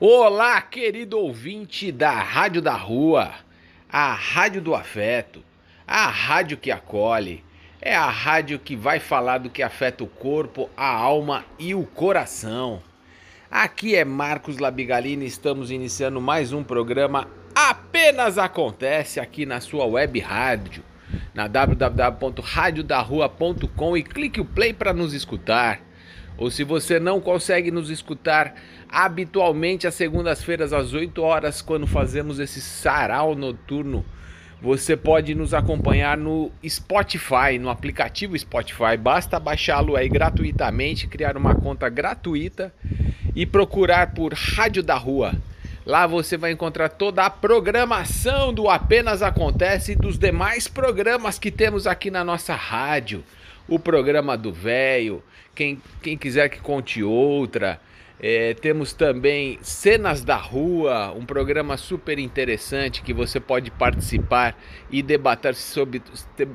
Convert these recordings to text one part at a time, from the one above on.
Olá, querido ouvinte da Rádio da Rua, a Rádio do Afeto, a rádio que acolhe, é a rádio que vai falar do que afeta o corpo, a alma e o coração. Aqui é Marcos Labigalini, estamos iniciando mais um programa Apenas Acontece aqui na sua web rádio, na www.radiodarrua.com e clique o play para nos escutar. Ou se você não consegue nos escutar habitualmente às segundas-feiras às 8 horas, quando fazemos esse sarau noturno, você pode nos acompanhar no Spotify, no aplicativo Spotify. Basta baixá-lo aí gratuitamente, criar uma conta gratuita e procurar por Rádio da Rua. Lá você vai encontrar toda a programação do Apenas Acontece e dos demais programas que temos aqui na nossa rádio. O programa do Velho, quem, quem quiser que conte outra. É, temos também Cenas da Rua, um programa super interessante que você pode participar e debater sobre,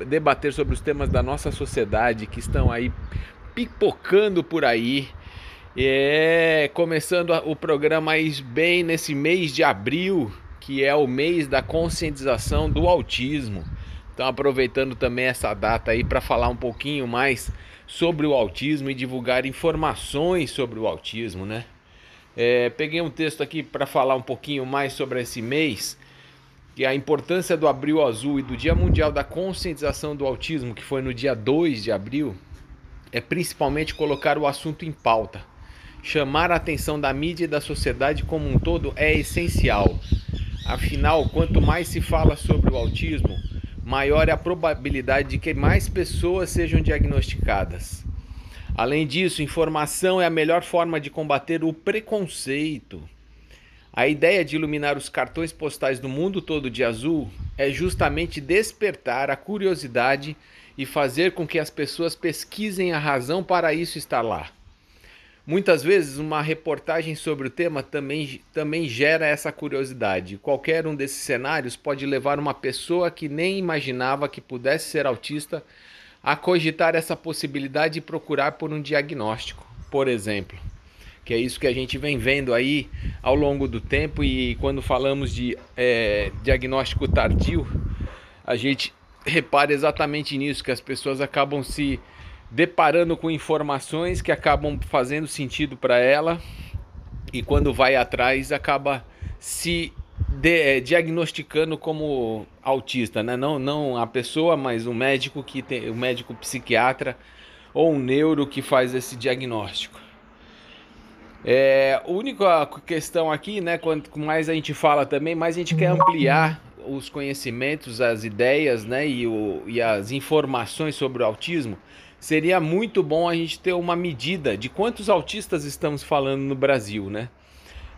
debater sobre os temas da nossa sociedade que estão aí pipocando por aí. É, começando o programa bem nesse mês de abril, que é o mês da conscientização do autismo. Então, aproveitando também essa data aí para falar um pouquinho mais sobre o autismo e divulgar informações sobre o autismo, né? É, peguei um texto aqui para falar um pouquinho mais sobre esse mês, que é a importância do Abril Azul e do Dia Mundial da Conscientização do Autismo, que foi no dia 2 de abril, é principalmente colocar o assunto em pauta. Chamar a atenção da mídia e da sociedade como um todo é essencial. Afinal, quanto mais se fala sobre o autismo, maior é a probabilidade de que mais pessoas sejam diagnosticadas. Além disso, informação é a melhor forma de combater o preconceito. A ideia de iluminar os cartões postais do mundo todo de azul é justamente despertar a curiosidade e fazer com que as pessoas pesquisem a razão para isso estar lá. Muitas vezes, uma reportagem sobre o tema também, também gera essa curiosidade. Qualquer um desses cenários pode levar uma pessoa que nem imaginava que pudesse ser autista a cogitar essa possibilidade e procurar por um diagnóstico, por exemplo. Que é isso que a gente vem vendo aí ao longo do tempo, e quando falamos de é, diagnóstico tardio, a gente repara exatamente nisso, que as pessoas acabam se deparando com informações que acabam fazendo sentido para ela e quando vai atrás acaba se de, é, diagnosticando como autista, né? Não, não a pessoa, mas o médico que tem, o médico psiquiatra ou um neuro que faz esse diagnóstico. É, a única questão aqui, né? Quanto mais a gente fala também, mais a gente quer ampliar os conhecimentos, as ideias, né? E, o, e as informações sobre o autismo seria muito bom a gente ter uma medida de quantos autistas estamos falando no Brasil, né?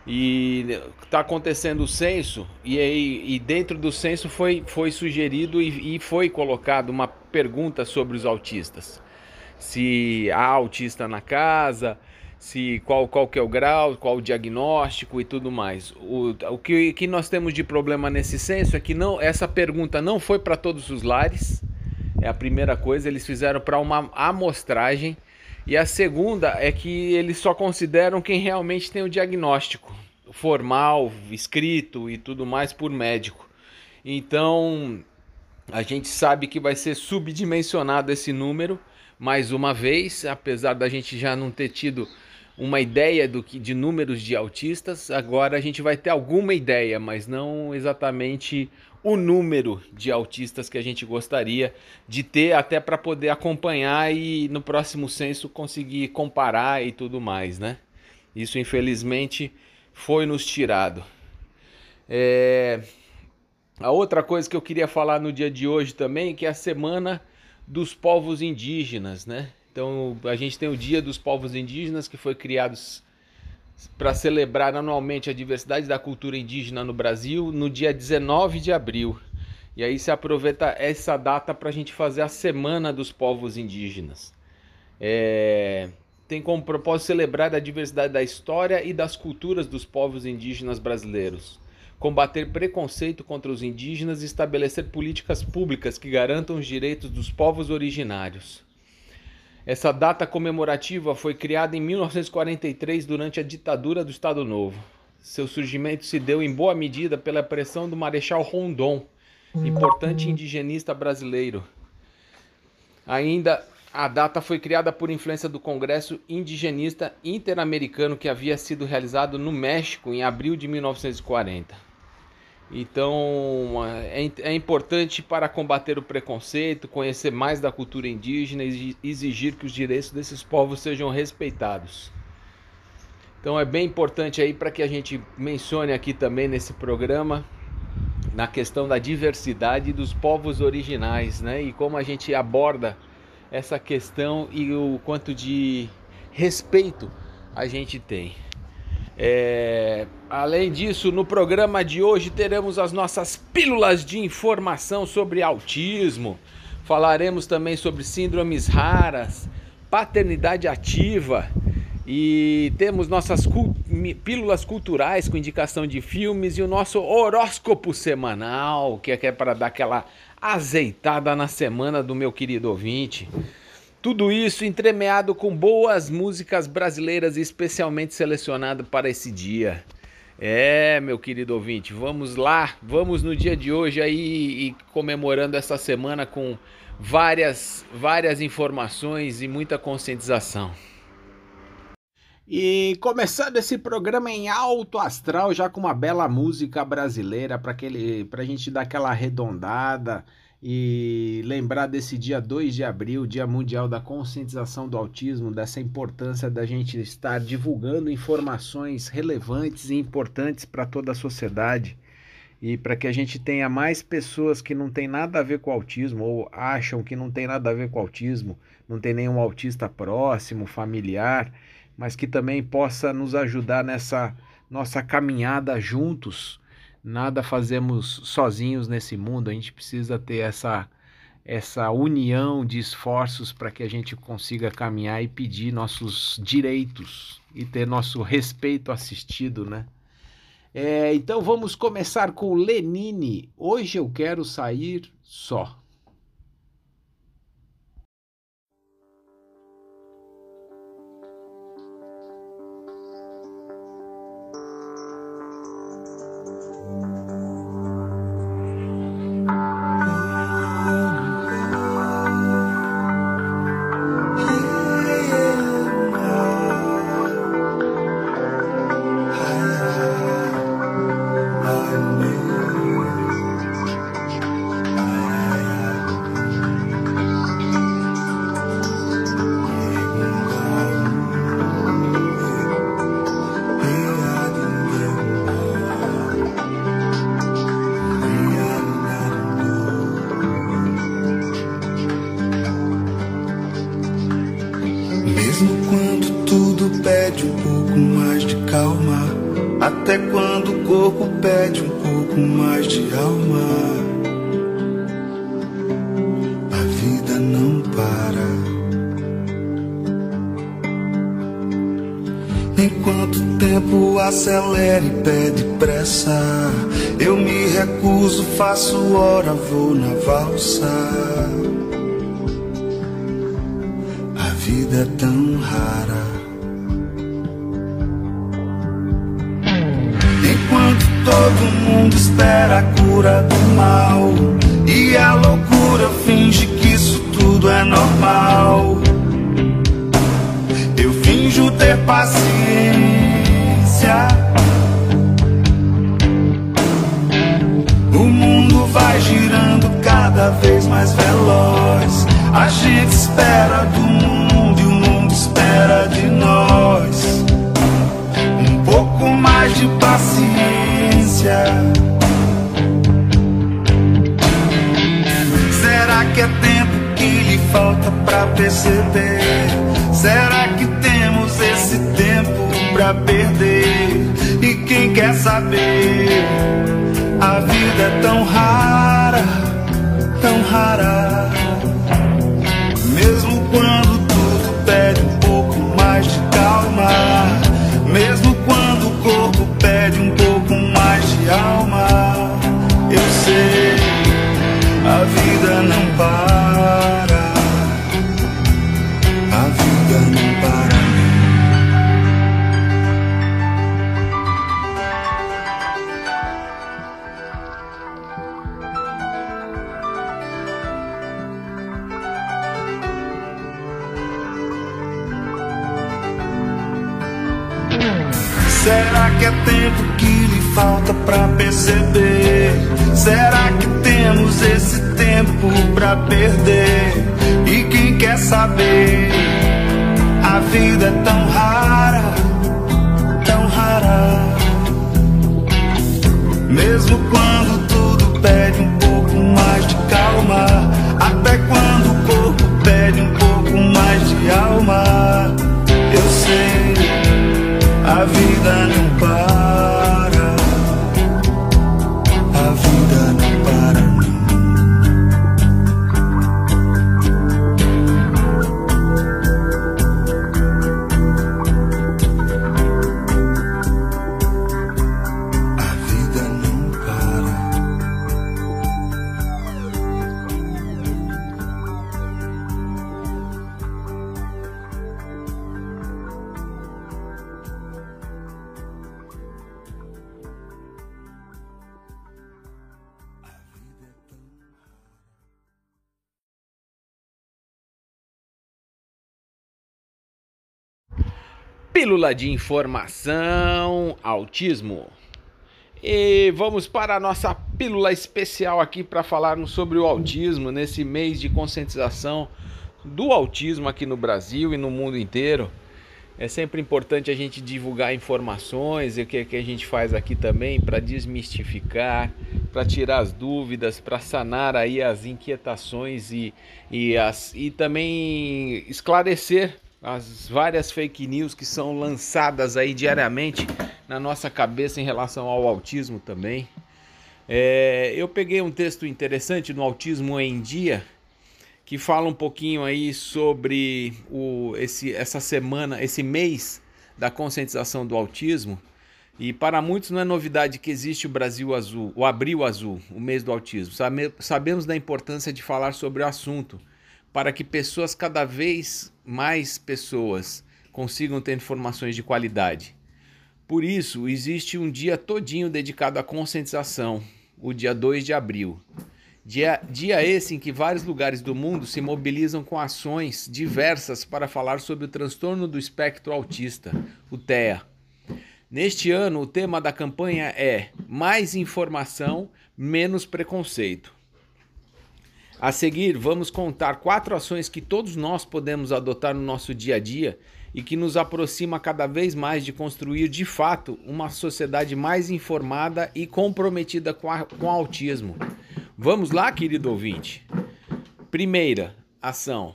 E está acontecendo o censo, e, aí, e dentro do censo foi, foi sugerido e, e foi colocado uma pergunta sobre os autistas. Se há autista na casa, se qual, qual que é o grau, qual o diagnóstico e tudo mais. O, o que, que nós temos de problema nesse censo é que não, essa pergunta não foi para todos os lares, é a primeira coisa, eles fizeram para uma amostragem. E a segunda é que eles só consideram quem realmente tem o diagnóstico formal, escrito e tudo mais por médico. Então, a gente sabe que vai ser subdimensionado esse número mais uma vez, apesar da gente já não ter tido uma ideia do que de números de autistas, agora a gente vai ter alguma ideia, mas não exatamente o número de autistas que a gente gostaria de ter, até para poder acompanhar e no próximo censo conseguir comparar e tudo mais, né? Isso infelizmente foi nos tirado. É... A outra coisa que eu queria falar no dia de hoje também, que é a semana dos povos indígenas, né? Então a gente tem o Dia dos Povos Indígenas que foi criado para celebrar anualmente a diversidade da cultura indígena no Brasil no dia 19 de abril. E aí se aproveita essa data para a gente fazer a Semana dos Povos Indígenas. É... Tem como propósito celebrar a diversidade da história e das culturas dos povos indígenas brasileiros, combater preconceito contra os indígenas e estabelecer políticas públicas que garantam os direitos dos povos originários. Essa data comemorativa foi criada em 1943 durante a ditadura do Estado Novo. Seu surgimento se deu em boa medida pela pressão do Marechal Rondon, importante indigenista brasileiro. Ainda a data foi criada por influência do Congresso Indigenista Interamericano que havia sido realizado no México em abril de 1940. Então é, é, importante para combater o preconceito, conhecer mais da cultura indígena e exigir que os direitos desses povos sejam respeitados. Então é bem importante aí para que a gente mencione aqui também nesse programa na questão da diversidade dos povos originais, né? E como a gente aborda essa questão e o quanto de respeito a gente tem. É, além disso, no programa de hoje teremos as nossas pílulas de informação sobre autismo. Falaremos também sobre síndromes raras, paternidade ativa e temos nossas pílulas culturais com indicação de filmes e o nosso horóscopo semanal, que é para dar aquela azeitada na semana do meu querido ouvinte. Tudo isso entremeado com boas músicas brasileiras, especialmente selecionado para esse dia. É, meu querido ouvinte, vamos lá, vamos no dia de hoje aí e comemorando essa semana com várias, várias informações e muita conscientização. E começando esse programa em alto astral, já com uma bela música brasileira para a gente dar aquela arredondada e lembrar desse dia 2 de abril, Dia Mundial da Conscientização do Autismo, dessa importância da gente estar divulgando informações relevantes e importantes para toda a sociedade. E para que a gente tenha mais pessoas que não tem nada a ver com autismo ou acham que não tem nada a ver com autismo, não tem nenhum autista próximo, familiar, mas que também possa nos ajudar nessa nossa caminhada juntos nada fazemos sozinhos nesse mundo, a gente precisa ter essa essa união de esforços para que a gente consiga caminhar e pedir nossos direitos e ter nosso respeito assistido, né? É, então vamos começar com Lenine. Hoje eu quero sair só. Faço hora, vou na valsa. Perceber? Será que temos esse tempo pra perder? E quem quer saber? A vida é tão rara, tão rara. Mesmo quando tudo pede um pouco mais de calma. Mesmo quando o corpo pede um pouco mais de alma. Eu sei, a vida não para. Será que temos esse tempo pra perder? E quem quer saber? A vida é tão Pílula de informação, autismo. E vamos para a nossa pílula especial aqui para falarmos sobre o autismo nesse mês de conscientização do autismo aqui no Brasil e no mundo inteiro. É sempre importante a gente divulgar informações e o que, que a gente faz aqui também para desmistificar, para tirar as dúvidas, para sanar aí as inquietações e, e, as, e também esclarecer as várias fake news que são lançadas aí diariamente na nossa cabeça em relação ao autismo também. É, eu peguei um texto interessante no Autismo em Dia que fala um pouquinho aí sobre o, esse, essa semana, esse mês da conscientização do autismo. E para muitos não é novidade que existe o Brasil Azul, o Abril Azul, o mês do autismo. Sabe, sabemos da importância de falar sobre o assunto para que pessoas, cada vez mais pessoas, consigam ter informações de qualidade. Por isso, existe um dia todinho dedicado à conscientização, o dia 2 de abril. Dia, dia esse em que vários lugares do mundo se mobilizam com ações diversas para falar sobre o transtorno do espectro autista, o TEA. Neste ano, o tema da campanha é Mais informação, menos preconceito. A seguir, vamos contar quatro ações que todos nós podemos adotar no nosso dia a dia e que nos aproxima cada vez mais de construir de fato uma sociedade mais informada e comprometida com, a, com o autismo. Vamos lá, querido ouvinte? Primeira ação: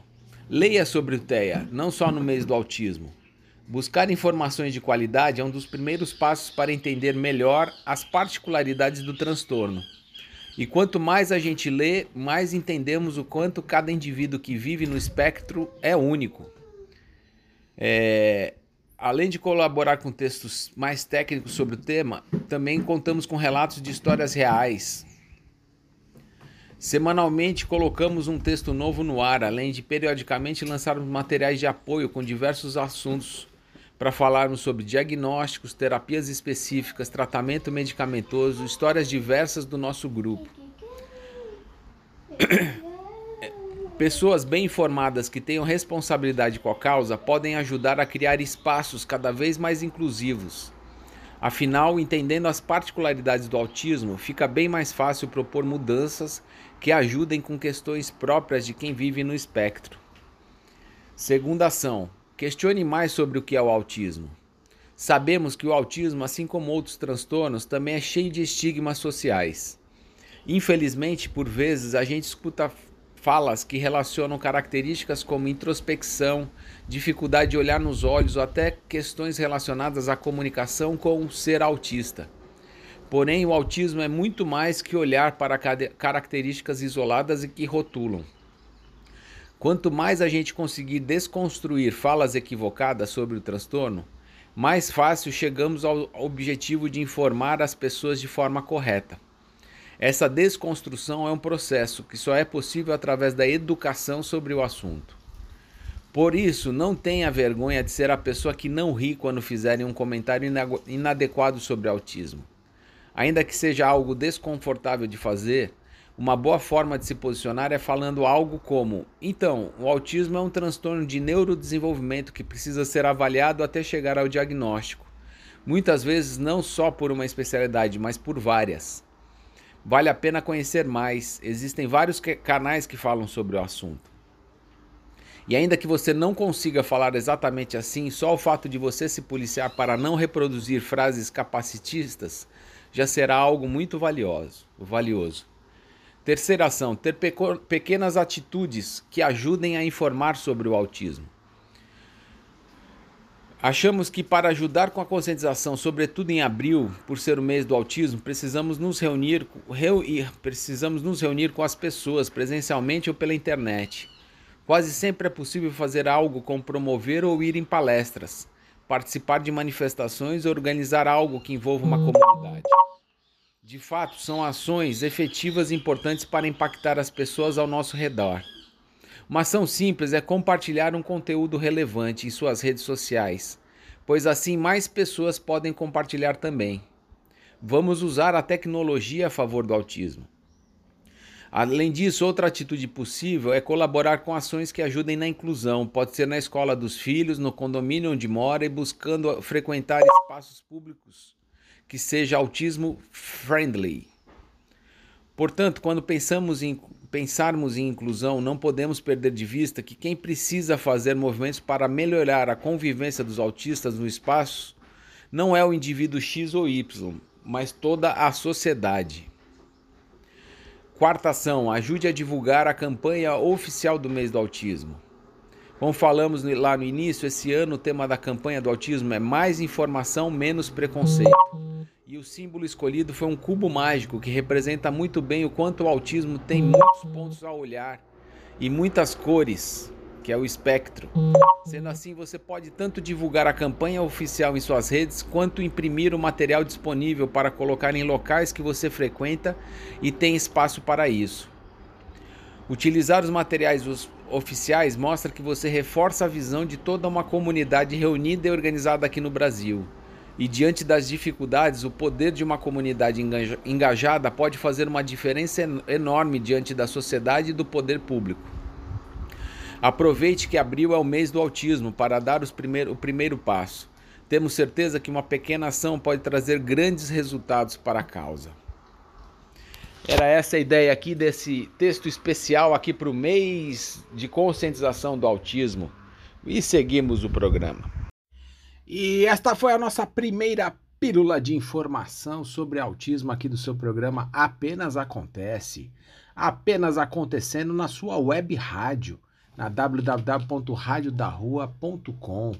leia sobre o TEA, não só no mês do autismo. Buscar informações de qualidade é um dos primeiros passos para entender melhor as particularidades do transtorno. E quanto mais a gente lê, mais entendemos o quanto cada indivíduo que vive no espectro é único. É, além de colaborar com textos mais técnicos sobre o tema, também contamos com relatos de histórias reais. Semanalmente colocamos um texto novo no ar, além de periodicamente lançarmos materiais de apoio com diversos assuntos para falarmos sobre diagnósticos, terapias específicas, tratamento medicamentoso, histórias diversas do nosso grupo. Pessoas bem informadas que tenham responsabilidade com a causa podem ajudar a criar espaços cada vez mais inclusivos. Afinal, entendendo as particularidades do autismo, fica bem mais fácil propor mudanças que ajudem com questões próprias de quem vive no espectro. Segunda ação: questione mais sobre o que é o autismo. Sabemos que o autismo, assim como outros transtornos, também é cheio de estigmas sociais. Infelizmente, por vezes, a gente escuta falas que relacionam características como introspecção, dificuldade de olhar nos olhos ou até questões relacionadas à comunicação com o ser autista. Porém, o autismo é muito mais que olhar para características isoladas e que rotulam. Quanto mais a gente conseguir desconstruir falas equivocadas sobre o transtorno, mais fácil chegamos ao objetivo de informar as pessoas de forma correta. Essa desconstrução é um processo que só é possível através da educação sobre o assunto. Por isso, não tenha vergonha de ser a pessoa que não ri quando fizerem um comentário inadequado sobre autismo. Ainda que seja algo desconfortável de fazer, uma boa forma de se posicionar é falando algo como: Então, o autismo é um transtorno de neurodesenvolvimento que precisa ser avaliado até chegar ao diagnóstico. muitas vezes não só por uma especialidade, mas por várias. Vale a pena conhecer mais, existem vários canais que falam sobre o assunto. E ainda que você não consiga falar exatamente assim, só o fato de você se policiar para não reproduzir frases capacitistas já será algo muito valioso. valioso. Terceira ação: ter pequenas atitudes que ajudem a informar sobre o autismo. Achamos que para ajudar com a conscientização, sobretudo em abril, por ser o mês do autismo, precisamos nos reunir, precisamos nos reunir com as pessoas presencialmente ou pela internet. Quase sempre é possível fazer algo como promover ou ir em palestras, participar de manifestações ou organizar algo que envolva uma comunidade. De fato, são ações efetivas e importantes para impactar as pessoas ao nosso redor. Uma ação simples é compartilhar um conteúdo relevante em suas redes sociais, pois assim mais pessoas podem compartilhar também. Vamos usar a tecnologia a favor do autismo. Além disso, outra atitude possível é colaborar com ações que ajudem na inclusão. Pode ser na escola dos filhos, no condomínio onde mora e buscando frequentar espaços públicos que seja autismo friendly. Portanto, quando pensamos em, pensarmos em inclusão, não podemos perder de vista que quem precisa fazer movimentos para melhorar a convivência dos autistas no espaço não é o indivíduo X ou Y, mas toda a sociedade. Quarta ação: ajude a divulgar a campanha oficial do mês do autismo. Como falamos lá no início, esse ano o tema da campanha do autismo é mais informação, menos preconceito. O símbolo escolhido foi um cubo mágico que representa muito bem o quanto o autismo tem muitos pontos a olhar e muitas cores que é o espectro. Sendo assim, você pode tanto divulgar a campanha oficial em suas redes, quanto imprimir o material disponível para colocar em locais que você frequenta e tem espaço para isso. Utilizar os materiais oficiais mostra que você reforça a visão de toda uma comunidade reunida e organizada aqui no Brasil. E diante das dificuldades, o poder de uma comunidade engajada pode fazer uma diferença enorme diante da sociedade e do poder público. Aproveite que abril é o mês do autismo para dar primeiro, o primeiro passo. Temos certeza que uma pequena ação pode trazer grandes resultados para a causa. Era essa a ideia aqui desse texto especial aqui para o mês de conscientização do autismo. E seguimos o programa. E esta foi a nossa primeira pílula de informação sobre autismo aqui do seu programa Apenas Acontece. Apenas acontecendo na sua web rádio na www.radiodarrua.com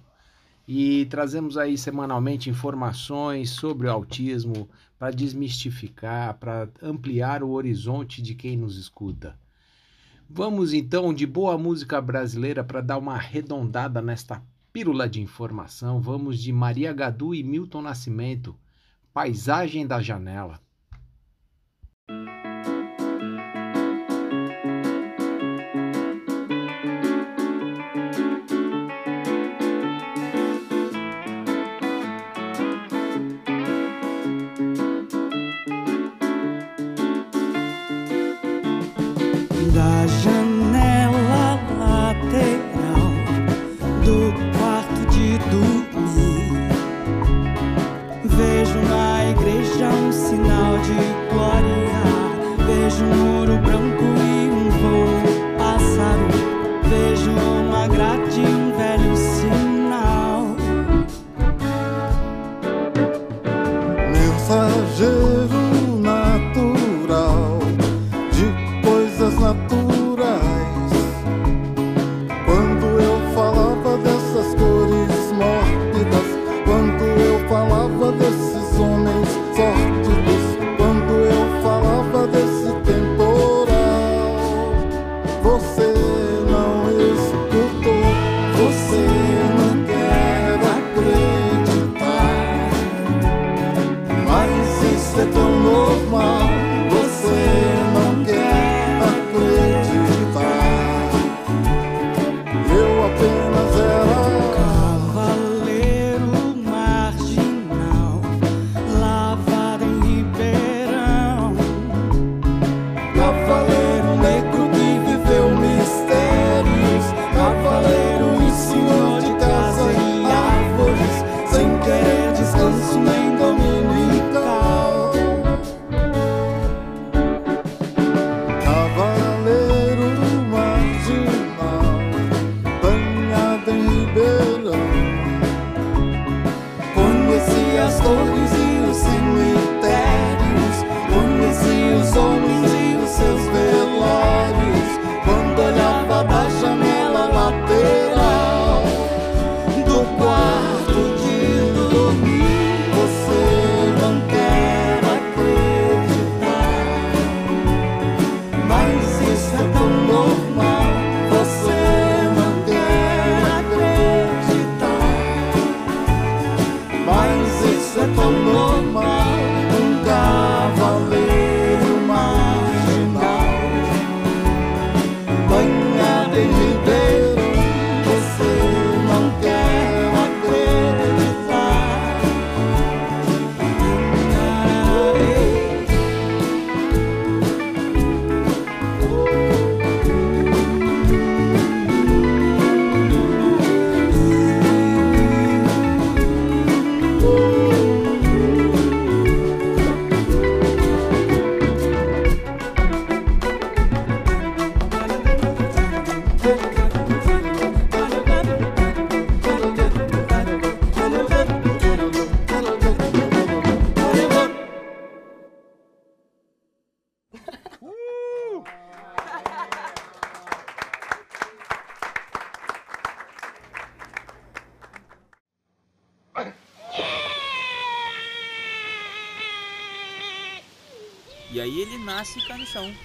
e trazemos aí semanalmente informações sobre o autismo para desmistificar, para ampliar o horizonte de quem nos escuta. Vamos então de boa música brasileira para dar uma arredondada nesta Pílula de informação, vamos de Maria Gadu e Milton Nascimento, Paisagem da Janela. Da janela.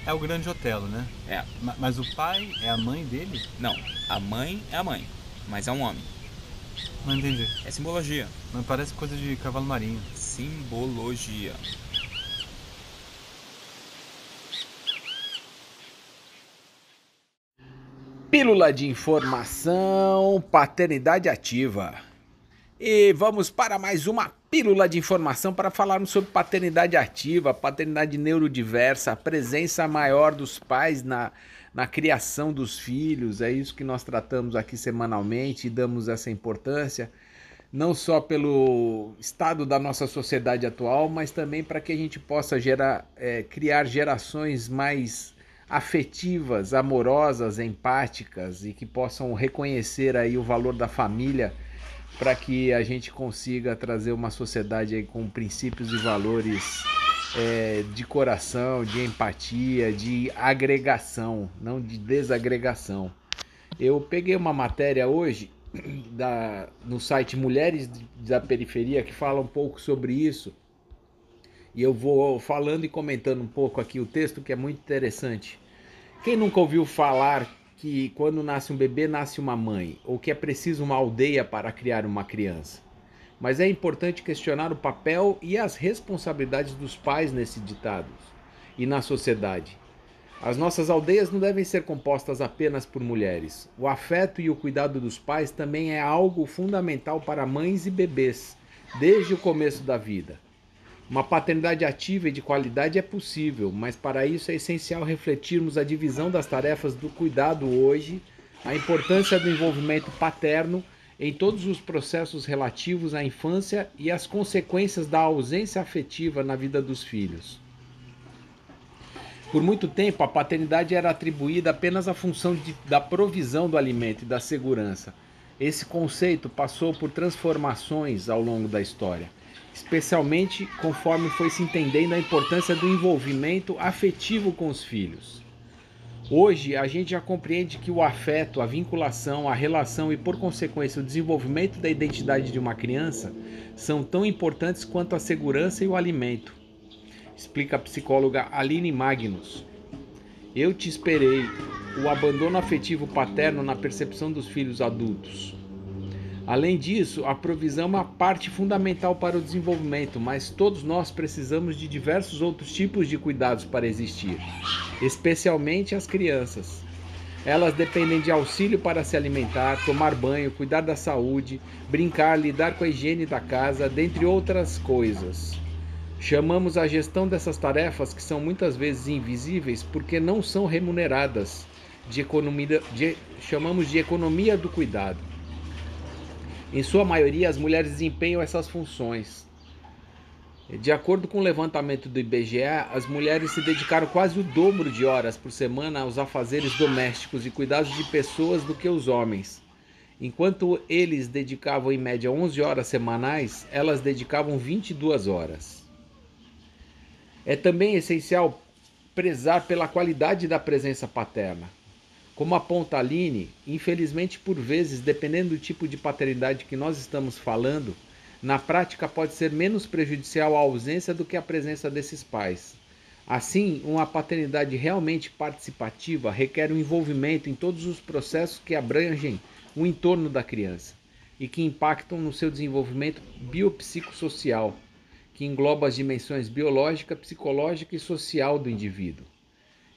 É o grande Otelo, né? É. Ma- Mas o pai é a mãe dele? Não, a mãe é a mãe, mas é um homem. Não entendi. É simbologia. Mas parece coisa de cavalo marinho. Simbologia. Pílula de informação, paternidade ativa. E vamos para mais uma pílula de informação para falarmos sobre paternidade ativa, paternidade neurodiversa, a presença maior dos pais na, na criação dos filhos. É isso que nós tratamos aqui semanalmente e damos essa importância, não só pelo estado da nossa sociedade atual, mas também para que a gente possa gerar, é, criar gerações mais afetivas, amorosas, empáticas e que possam reconhecer aí o valor da família para que a gente consiga trazer uma sociedade com princípios e valores é, de coração, de empatia, de agregação, não de desagregação. Eu peguei uma matéria hoje da, no site Mulheres da Periferia que fala um pouco sobre isso. E eu vou falando e comentando um pouco aqui o texto que é muito interessante. Quem nunca ouviu falar que quando nasce um bebê nasce uma mãe, ou que é preciso uma aldeia para criar uma criança? Mas é importante questionar o papel e as responsabilidades dos pais nesse ditado e na sociedade. As nossas aldeias não devem ser compostas apenas por mulheres. O afeto e o cuidado dos pais também é algo fundamental para mães e bebês, desde o começo da vida. Uma paternidade ativa e de qualidade é possível, mas para isso é essencial refletirmos a divisão das tarefas do cuidado hoje, a importância do envolvimento paterno em todos os processos relativos à infância e as consequências da ausência afetiva na vida dos filhos. Por muito tempo, a paternidade era atribuída apenas à função de, da provisão do alimento e da segurança. Esse conceito passou por transformações ao longo da história, especialmente conforme foi se entendendo a importância do envolvimento afetivo com os filhos. Hoje, a gente já compreende que o afeto, a vinculação, a relação e, por consequência, o desenvolvimento da identidade de uma criança são tão importantes quanto a segurança e o alimento explica a psicóloga Aline Magnus. Eu te esperei, o abandono afetivo paterno na percepção dos filhos adultos. Além disso, a provisão é uma parte fundamental para o desenvolvimento, mas todos nós precisamos de diversos outros tipos de cuidados para existir, especialmente as crianças. Elas dependem de auxílio para se alimentar, tomar banho, cuidar da saúde, brincar, lidar com a higiene da casa, dentre outras coisas. Chamamos a gestão dessas tarefas, que são muitas vezes invisíveis porque não são remuneradas, de economia, de, chamamos de economia do cuidado. Em sua maioria, as mulheres desempenham essas funções. De acordo com o levantamento do IBGE, as mulheres se dedicaram quase o dobro de horas por semana aos afazeres domésticos e cuidados de pessoas do que os homens. Enquanto eles dedicavam em média 11 horas semanais, elas dedicavam 22 horas. É também essencial prezar pela qualidade da presença paterna. Como aponta Aline, infelizmente, por vezes, dependendo do tipo de paternidade que nós estamos falando, na prática pode ser menos prejudicial a ausência do que a presença desses pais. Assim, uma paternidade realmente participativa requer um envolvimento em todos os processos que abrangem o entorno da criança e que impactam no seu desenvolvimento biopsicossocial que engloba as dimensões biológica, psicológica e social do indivíduo.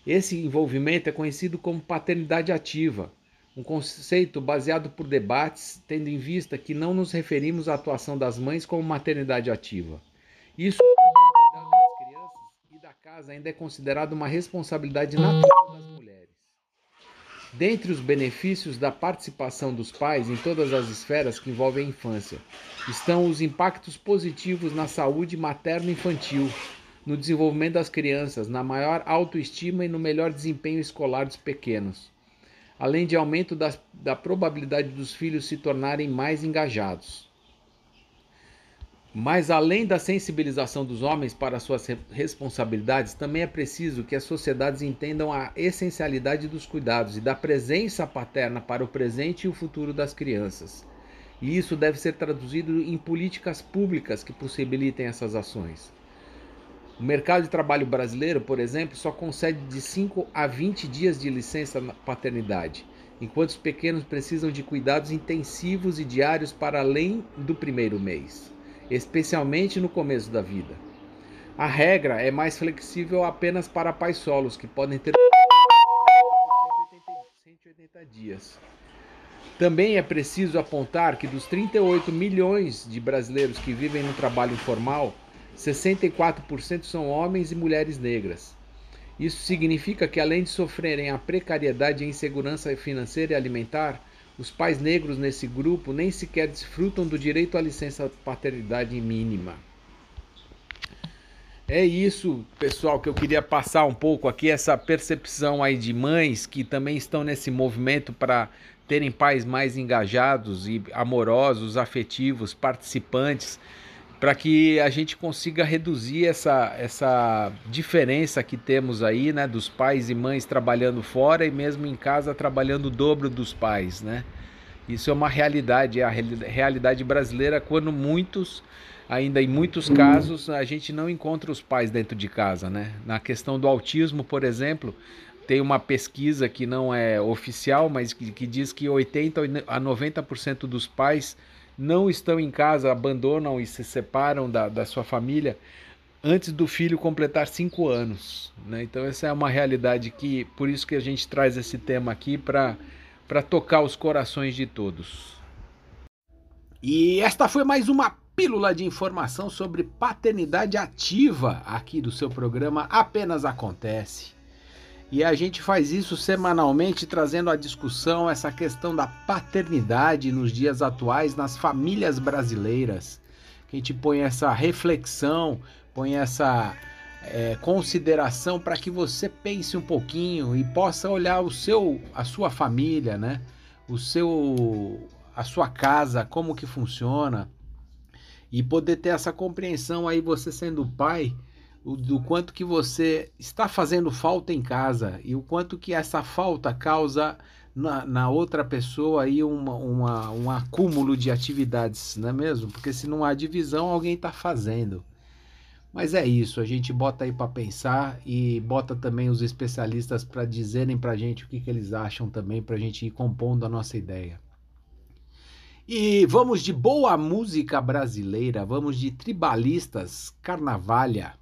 Esse envolvimento é conhecido como paternidade ativa, um conceito baseado por debates, tendo em vista que não nos referimos à atuação das mães como maternidade ativa. Isso o cuidado das crianças e da casa ainda é considerado uma responsabilidade natural das mulheres. Dentre os benefícios da participação dos pais em todas as esferas que envolvem a infância, estão os impactos positivos na saúde materno-infantil, no desenvolvimento das crianças, na maior autoestima e no melhor desempenho escolar dos pequenos, além de aumento das, da probabilidade dos filhos se tornarem mais engajados. Mas além da sensibilização dos homens para suas responsabilidades, também é preciso que as sociedades entendam a essencialidade dos cuidados e da presença paterna para o presente e o futuro das crianças. E isso deve ser traduzido em políticas públicas que possibilitem essas ações. O mercado de trabalho brasileiro, por exemplo, só concede de 5 a 20 dias de licença paternidade, enquanto os pequenos precisam de cuidados intensivos e diários para além do primeiro mês, especialmente no começo da vida. A regra é mais flexível apenas para pais solos, que podem ter 180 dias. Também é preciso apontar que dos 38 milhões de brasileiros que vivem no trabalho informal, 64% são homens e mulheres negras. Isso significa que, além de sofrerem a precariedade e a insegurança financeira e alimentar, os pais negros nesse grupo nem sequer desfrutam do direito à licença paternidade mínima. É isso, pessoal, que eu queria passar um pouco aqui, essa percepção aí de mães que também estão nesse movimento para terem pais mais engajados e amorosos, afetivos, participantes, para que a gente consiga reduzir essa, essa diferença que temos aí, né, dos pais e mães trabalhando fora e mesmo em casa trabalhando o dobro dos pais, né? Isso é uma realidade, é a realidade brasileira quando muitos ainda em muitos casos a gente não encontra os pais dentro de casa, né? Na questão do autismo, por exemplo, tem uma pesquisa que não é oficial, mas que, que diz que 80 a 90% dos pais não estão em casa, abandonam e se separam da, da sua família antes do filho completar cinco anos. Né? Então essa é uma realidade que, por isso que a gente traz esse tema aqui para tocar os corações de todos. E esta foi mais uma pílula de informação sobre paternidade ativa aqui do seu programa Apenas Acontece. E a gente faz isso semanalmente, trazendo à discussão essa questão da paternidade nos dias atuais nas famílias brasileiras. Que a gente põe essa reflexão, põe essa é, consideração para que você pense um pouquinho e possa olhar o seu, a sua família, né? O seu, a sua casa, como que funciona e poder ter essa compreensão aí você sendo pai do quanto que você está fazendo falta em casa e o quanto que essa falta causa na, na outra pessoa aí uma, uma, um acúmulo de atividades, não é mesmo? Porque se não há divisão, alguém está fazendo. Mas é isso, a gente bota aí para pensar e bota também os especialistas para dizerem para a gente o que, que eles acham também, para a gente ir compondo a nossa ideia. E vamos de boa música brasileira, vamos de tribalistas, carnavalha.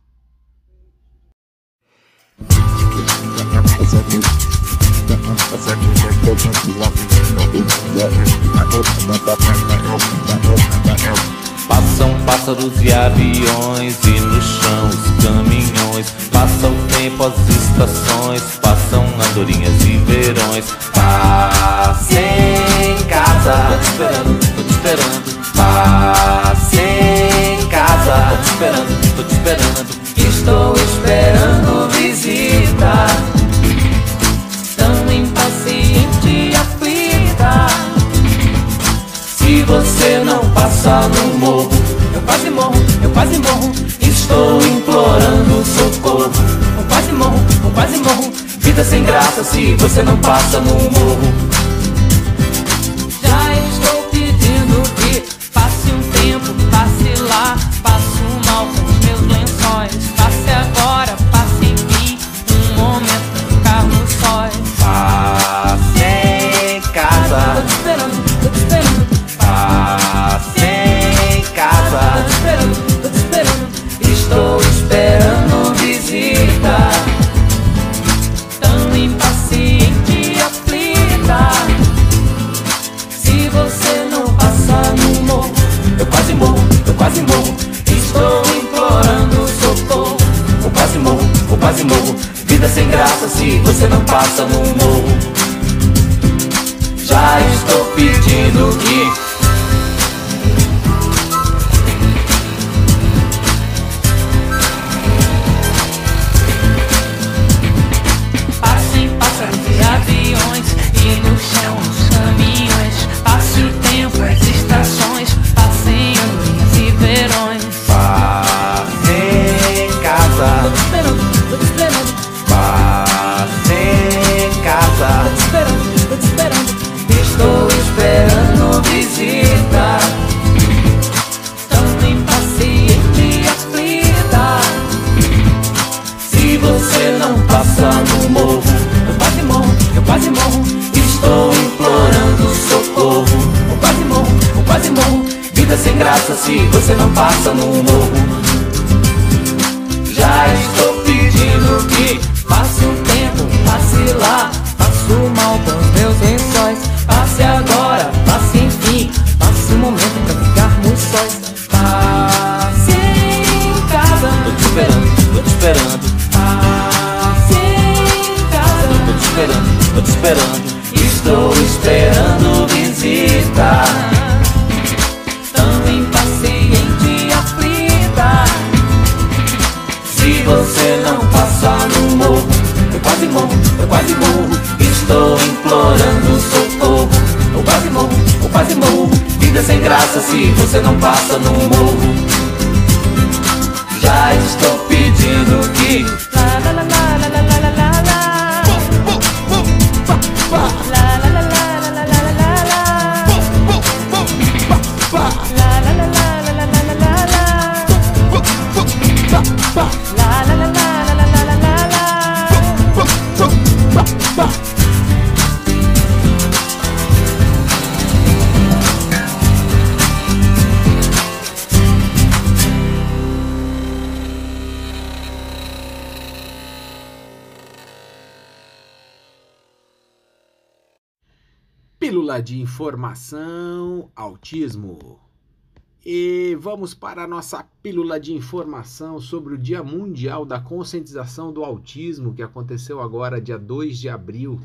Passam pássaros e aviões e no chão os caminhões. Passa o tempo, as estações, passam andorinhas e verões. Passe em casa, tô te esperando, tô te esperando. Passe em casa, tô te esperando, tô te esperando. Estou esperando no morro, eu quase morro, eu quase morro. Estou implorando socorro, eu quase morro, eu quase morro. Vida sem graça se você não passa no morro. Você não passa no morro. Já estou pedindo que você não passa no morro. Já estou pedindo que passe um tempo, passe lá. Passo mal com os meus lençóis. Passe agora, passe enfim. Passe um momento pra ficarmos sós. Passe em casa. Tô te esperando, tô te esperando. Passe em casa. Tô te esperando, tô te esperando. Implorando socorro. Eu quase morro, eu quase morro. Vida sem graça se você não passa no morro. Já estou pedindo que informação, autismo. E vamos para a nossa pílula de informação sobre o Dia Mundial da Conscientização do Autismo, que aconteceu agora, dia 2 de abril.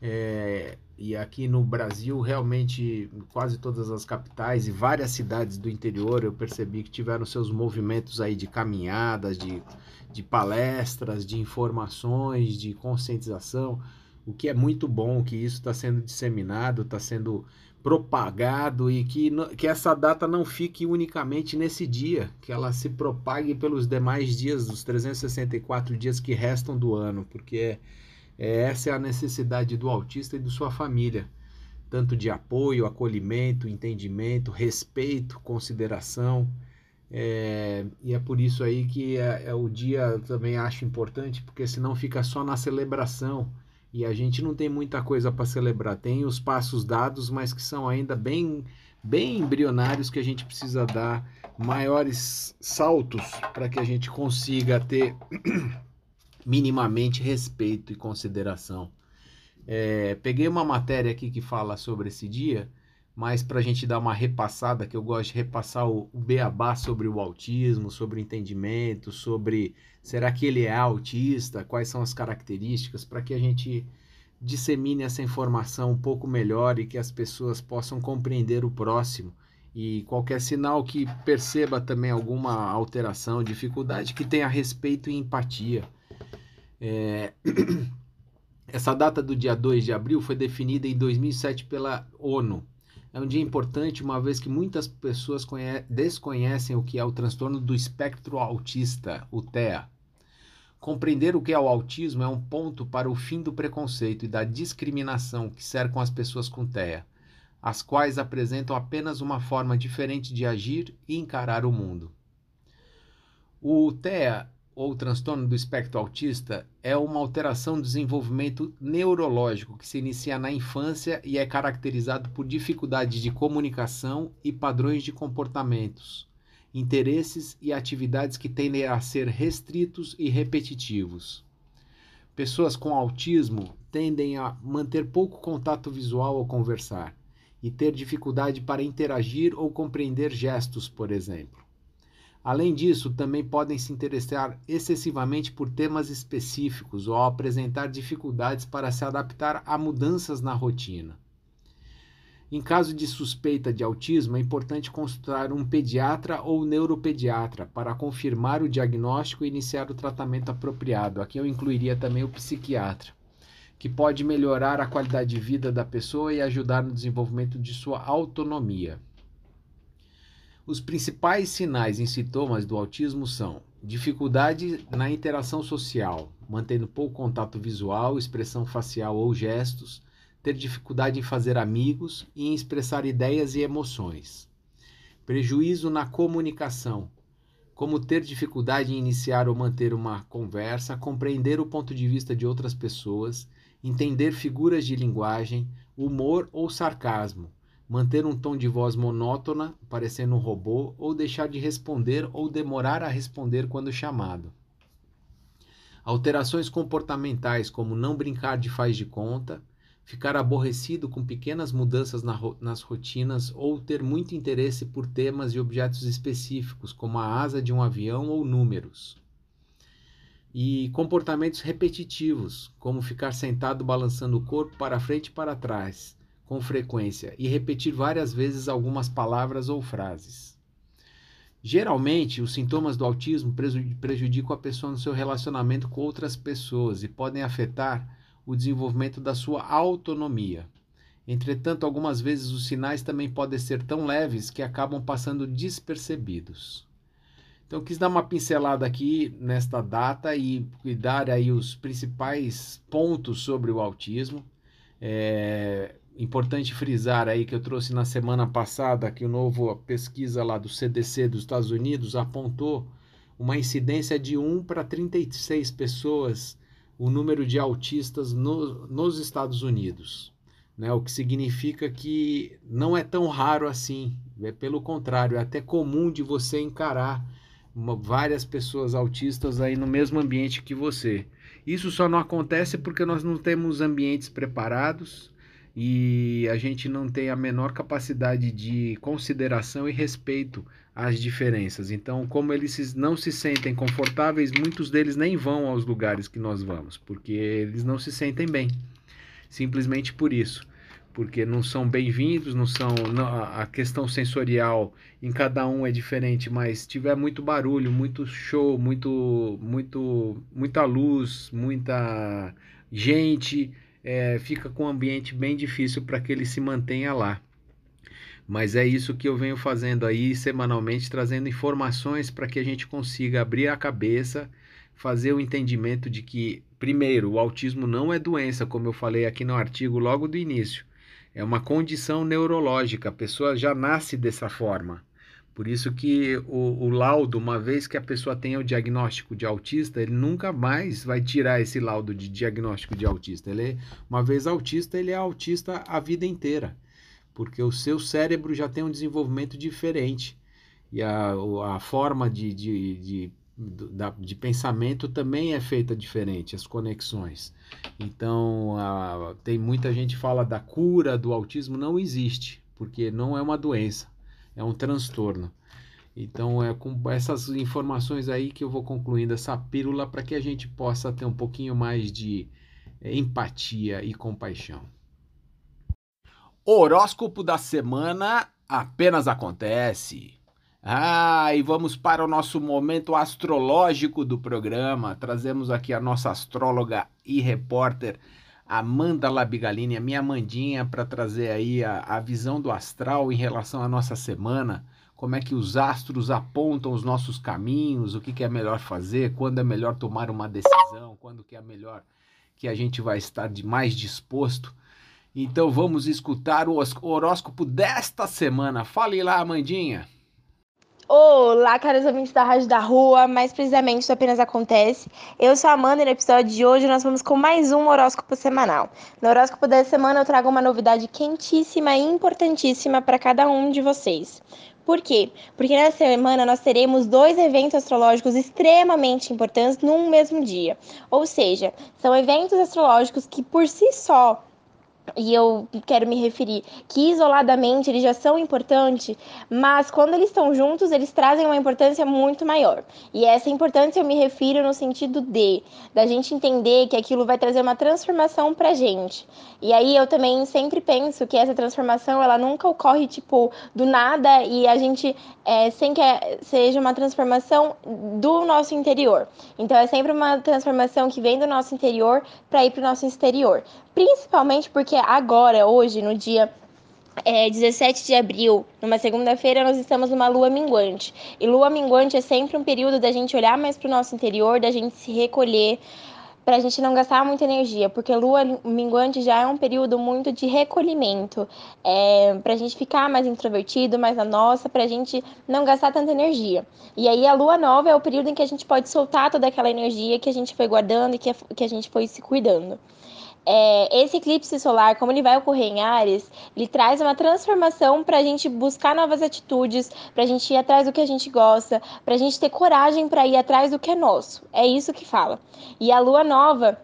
É, e aqui no Brasil, realmente, quase todas as capitais e várias cidades do interior, eu percebi que tiveram seus movimentos aí de caminhadas, de, de palestras, de informações, de conscientização o que é muito bom que isso está sendo disseminado, está sendo propagado e que, que essa data não fique unicamente nesse dia, que ela se propague pelos demais dias, dos 364 dias que restam do ano, porque é, é- essa é a necessidade do autista e de sua família, tanto de apoio, acolhimento, entendimento, respeito, consideração. É, e é por isso aí que é, é o dia também acho importante, porque senão fica só na celebração. E a gente não tem muita coisa para celebrar. Tem os passos dados, mas que são ainda bem, bem embrionários que a gente precisa dar maiores saltos para que a gente consiga ter minimamente respeito e consideração. É, peguei uma matéria aqui que fala sobre esse dia, mas para a gente dar uma repassada, que eu gosto de repassar o, o beabá sobre o autismo, sobre o entendimento, sobre será que ele é autista, quais são as características, para que a gente dissemine essa informação um pouco melhor e que as pessoas possam compreender o próximo. E qualquer sinal que perceba também alguma alteração, dificuldade, que tenha respeito e empatia. É, Essa data do dia 2 de abril foi definida em 2007 pela ONU. É um dia importante, uma vez que muitas pessoas conhe- desconhecem o que é o transtorno do espectro autista, o TEA. Compreender o que é o autismo é um ponto para o fim do preconceito e da discriminação que cercam as pessoas com TEA, as quais apresentam apenas uma forma diferente de agir e encarar o mundo. O TEA, ou transtorno do espectro autista, é uma alteração do desenvolvimento neurológico que se inicia na infância e é caracterizado por dificuldades de comunicação e padrões de comportamentos, interesses e atividades que tendem a ser restritos e repetitivos. Pessoas com autismo tendem a manter pouco contato visual ao conversar e ter dificuldade para interagir ou compreender gestos, por exemplo. Além disso, também podem se interessar excessivamente por temas específicos ou apresentar dificuldades para se adaptar a mudanças na rotina. Em caso de suspeita de autismo, é importante consultar um pediatra ou neuropediatra para confirmar o diagnóstico e iniciar o tratamento apropriado. Aqui eu incluiria também o psiquiatra, que pode melhorar a qualidade de vida da pessoa e ajudar no desenvolvimento de sua autonomia. Os principais sinais e sintomas do autismo são dificuldade na interação social, mantendo pouco contato visual, expressão facial ou gestos, ter dificuldade em fazer amigos e em expressar ideias e emoções. Prejuízo na comunicação, como ter dificuldade em iniciar ou manter uma conversa, compreender o ponto de vista de outras pessoas, entender figuras de linguagem, humor ou sarcasmo, manter um tom de voz monótona, parecendo um robô, ou deixar de responder ou demorar a responder quando chamado. Alterações comportamentais, como não brincar de faz de conta, ficar aborrecido com pequenas mudanças na ro nas rotinas ou ter muito interesse por temas e objetos específicos, como a asa de um avião ou números. E comportamentos repetitivos, como ficar sentado balançando o corpo para frente e para trás, com frequência, e repetir várias vezes algumas palavras ou frases. Geralmente, os sintomas do autismo prejudicam a pessoa no seu relacionamento com outras pessoas e podem afetar o desenvolvimento da sua autonomia. Entretanto, algumas vezes os sinais também podem ser tão leves que acabam passando despercebidos. Então, quis dar uma pincelada aqui nesta data e dar aí os principais pontos sobre o autismo. É importante frisar aí que eu trouxe na semana passada que o novo pesquisa lá do CDC dos Estados Unidos apontou uma incidência de 1 para 36 pessoas o número de autistas no, nos Estados Unidos. Né? O que significa que não é tão raro assim. É pelo contrário, é até comum de você encarar uma, várias pessoas autistas aí no mesmo ambiente que você. Isso só não acontece porque nós não temos ambientes preparados e a gente não tem a menor capacidade de consideração e respeito às diferenças. Então, como eles não se sentem confortáveis, muitos deles nem vão aos lugares que nós vamos, porque eles não se sentem bem. Simplesmente por isso. Porque não são bem-vindos, não são. Não, a questão sensorial em cada um é diferente, mas se tiver muito barulho, muito show, muito, muito, muita luz, muita gente, é, fica com um ambiente bem difícil para que ele se mantenha lá. Mas é isso que eu venho fazendo aí semanalmente, trazendo informações para que a gente consiga abrir a cabeça, fazer o entendimento de que, primeiro, o autismo não é doença, como eu falei aqui no artigo logo do início. É uma condição neurológica, a pessoa já nasce dessa forma. Por isso que o, o, laudo, uma vez que a pessoa tenha o diagnóstico de autista, ele nunca mais vai tirar esse laudo de diagnóstico de autista. Ele é, uma vez autista, ele é autista a vida inteira, porque o seu cérebro já tem um desenvolvimento diferente e a, a forma de, de, de, de, de pensamento também é feita diferente, as conexões. Então, a, tem muita gente que fala da cura do autismo, não existe, porque não é uma doença é um transtorno. Então é com essas informações aí que eu vou concluindo essa pílula para que a gente possa ter um pouquinho mais de é, empatia e compaixão. Horóscopo da semana apenas acontece. Ah, e vamos para o nosso momento astrológico do programa. Trazemos aqui a nossa astróloga e repórter Amanda Labigalini, a minha Amandinha, para trazer aí a, a visão do astral em relação à nossa semana, como é que os astros apontam os nossos caminhos, o que, que é melhor fazer, quando é melhor tomar uma decisão, quando que é melhor que a gente vai estar de mais disposto. Então vamos escutar o horóscopo desta semana. Fale lá, Amandinha. Olá, caros ouvintes da Rádio da Rua, mais precisamente isso apenas acontece. Eu sou a Amanda e no episódio de hoje nós vamos com mais um horóscopo semanal. No horóscopo dessa semana eu trago uma novidade quentíssima e importantíssima para cada um de vocês. Por quê? Porque nessa semana nós teremos dois eventos astrológicos extremamente importantes num mesmo dia. Ou seja, são eventos astrológicos que por si só e eu quero me referir que isoladamente eles já são importantes, mas quando eles estão juntos, eles trazem uma importância muito maior. E essa importância eu me refiro no sentido de da gente entender que aquilo vai trazer uma transformação pra gente. E aí eu também sempre penso que essa transformação ela nunca ocorre tipo do nada e a gente é, sem que seja uma transformação do nosso interior. Então é sempre uma transformação que vem do nosso interior para ir para o nosso exterior. Principalmente porque agora, hoje, no dia é, 17 de abril, numa segunda-feira, nós estamos numa lua minguante. E lua minguante é sempre um período da gente olhar mais para o nosso interior, da gente se recolher, para a gente não gastar muita energia, porque lua minguante já é um período muito de recolhimento, é, para a gente ficar mais introvertido, mais na nossa, para a gente não gastar tanta energia. E aí a lua nova é o período em que a gente pode soltar toda aquela energia que a gente foi guardando e que a, que a gente foi se cuidando. É, esse eclipse solar, como ele vai ocorrer em Ares, ele traz uma transformação para a gente buscar novas atitudes, para a gente ir atrás do que a gente gosta, para a gente ter coragem para ir atrás do que é nosso. É isso que fala. E a lua nova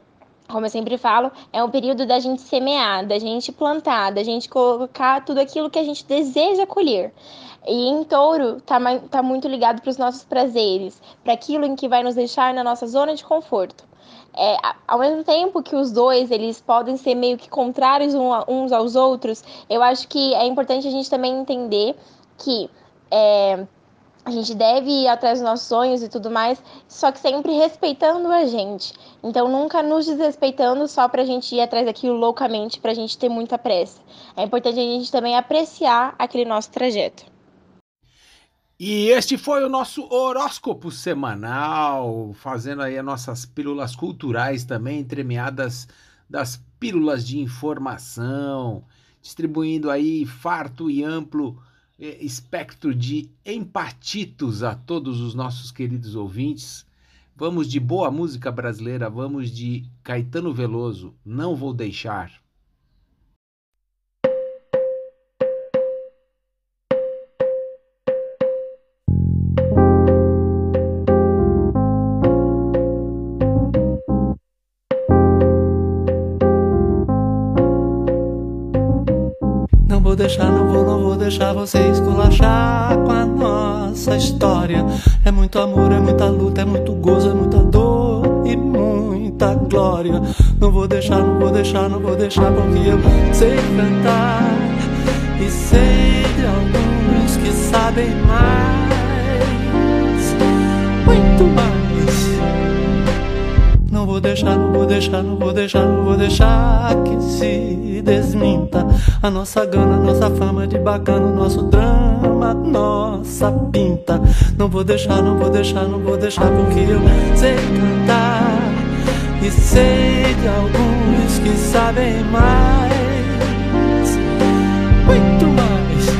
como eu sempre falo, é um período da gente semear, da gente plantar, da gente colocar tudo aquilo que a gente deseja colher. E em touro, tá, tá muito ligado para os nossos prazeres, para aquilo em que vai nos deixar na nossa zona de conforto. É, ao mesmo tempo que os dois eles podem ser meio que contrários uns aos outros, eu acho que é importante a gente também entender que é, a gente deve ir atrás dos nossos sonhos e tudo mais, só que sempre respeitando a gente. Então, nunca nos desrespeitando só pra gente ir atrás daquilo loucamente, pra gente ter muita pressa. É importante a gente também apreciar aquele nosso trajeto. E este foi o nosso horóscopo semanal, fazendo aí as nossas pílulas culturais também, entremeadas das pílulas de informação, distribuindo aí farto e amplo eh, espectro de empatitos a todos os nossos queridos ouvintes. Vamos de boa música brasileira, vamos de Caetano Veloso, Não Vou Deixar. deixar, você esculachar com a nossa história. É muito amor, é muita luta, é muito gozo, é muita dor e muita glória. Não vou deixar, não vou deixar, não vou deixar, porque eu sei cantar e sei de alguns que sabem mais, vou deixar, não vou deixar, não vou deixar, não vou deixar que se desminta a nossa gana, nossa fama de bacana, nosso drama, nossa pinta. Não vou deixar, não vou deixar, não vou deixar, porque eu sei cantar e sei de alguns que sabem mais, muito mais.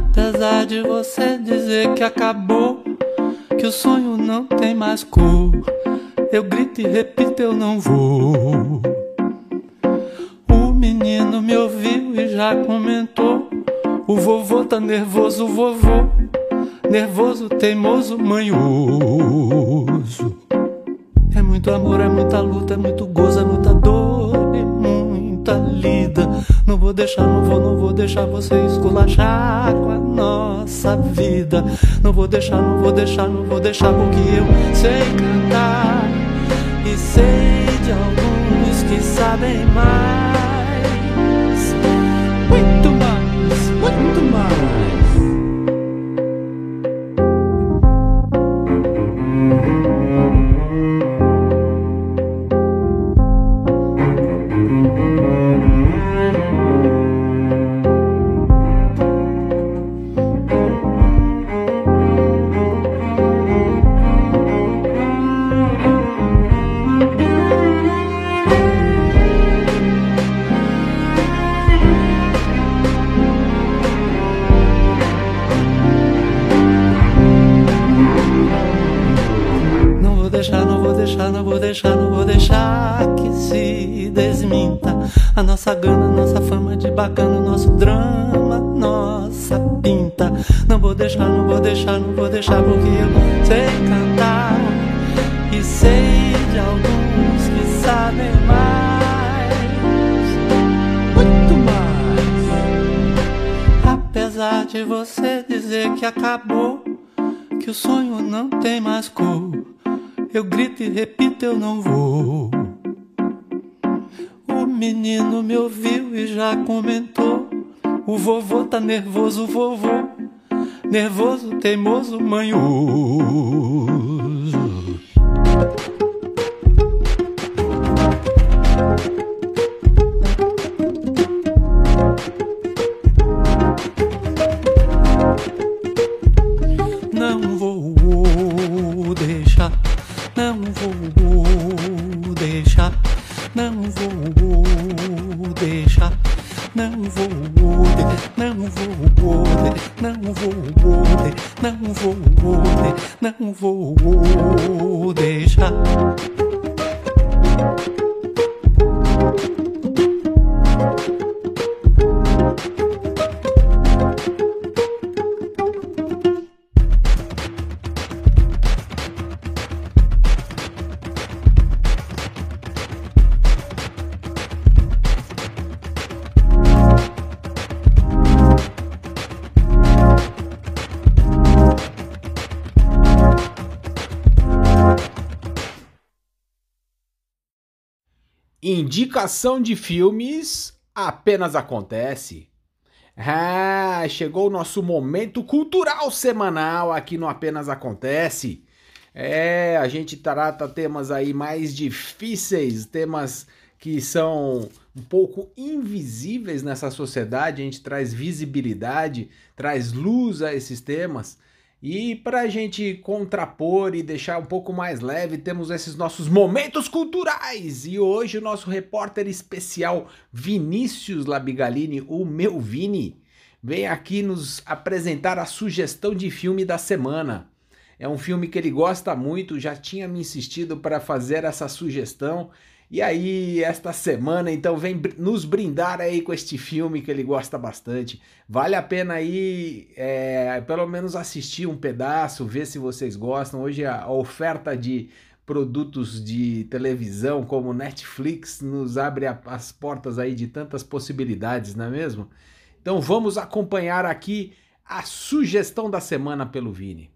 Apesar de você dizer que acabou, que o sonho não tem mais cor. Eu grito e repito, eu não vou. O menino me ouviu e já comentou. O vovô tá nervoso, vovô. Nervoso, teimoso, manhoso. É muito amor, é muita luta, é muito gozo, é muita dor e muita lida. Não vou deixar, não vou, não vou deixar você esculachar com a nossa vida. Não vou deixar, não vou deixar, não vou deixar porque eu sei cantar que sabem mais, Indicação de filmes apenas acontece. Ah, chegou o nosso momento cultural semanal aqui no Apenas Acontece. É, a gente trata temas aí mais difíceis, temas que são um pouco invisíveis nessa sociedade, a gente traz visibilidade, traz luz a esses temas. E para a gente contrapor e deixar um pouco mais leve, temos esses nossos momentos culturais. E hoje o nosso repórter especial Vinícius Labigalini, o meu Vini, vem aqui nos apresentar a sugestão de filme da semana. É um filme que ele gosta muito, já tinha me insistido para fazer essa sugestão e aí, esta semana, então, vem nos brindar aí com este filme que ele gosta bastante. Vale a pena aí, é, pelo menos assistir um pedaço, ver se vocês gostam. Hoje a oferta de produtos de televisão como Netflix nos abre a, as portas aí de tantas possibilidades, não é mesmo? Então vamos acompanhar aqui a sugestão da semana pelo Vini.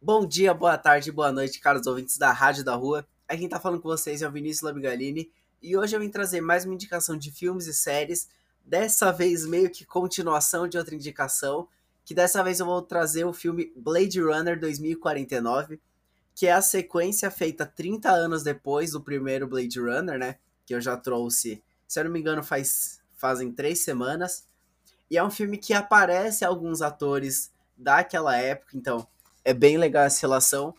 Bom dia, boa tarde, boa noite, caros ouvintes da Rádio da Rua. Aqui quem tá falando com vocês é o Vinícius Labigalini e hoje eu vim trazer mais uma indicação de filmes e séries, dessa vez meio que continuação de outra indicação, que dessa vez eu vou trazer o filme Blade Runner 2049, que é a sequência feita 30 anos depois do primeiro Blade Runner, né? Que eu já trouxe, se eu não me engano, faz, fazem três semanas. E é um filme que aparece alguns atores daquela época, então é bem legal essa relação.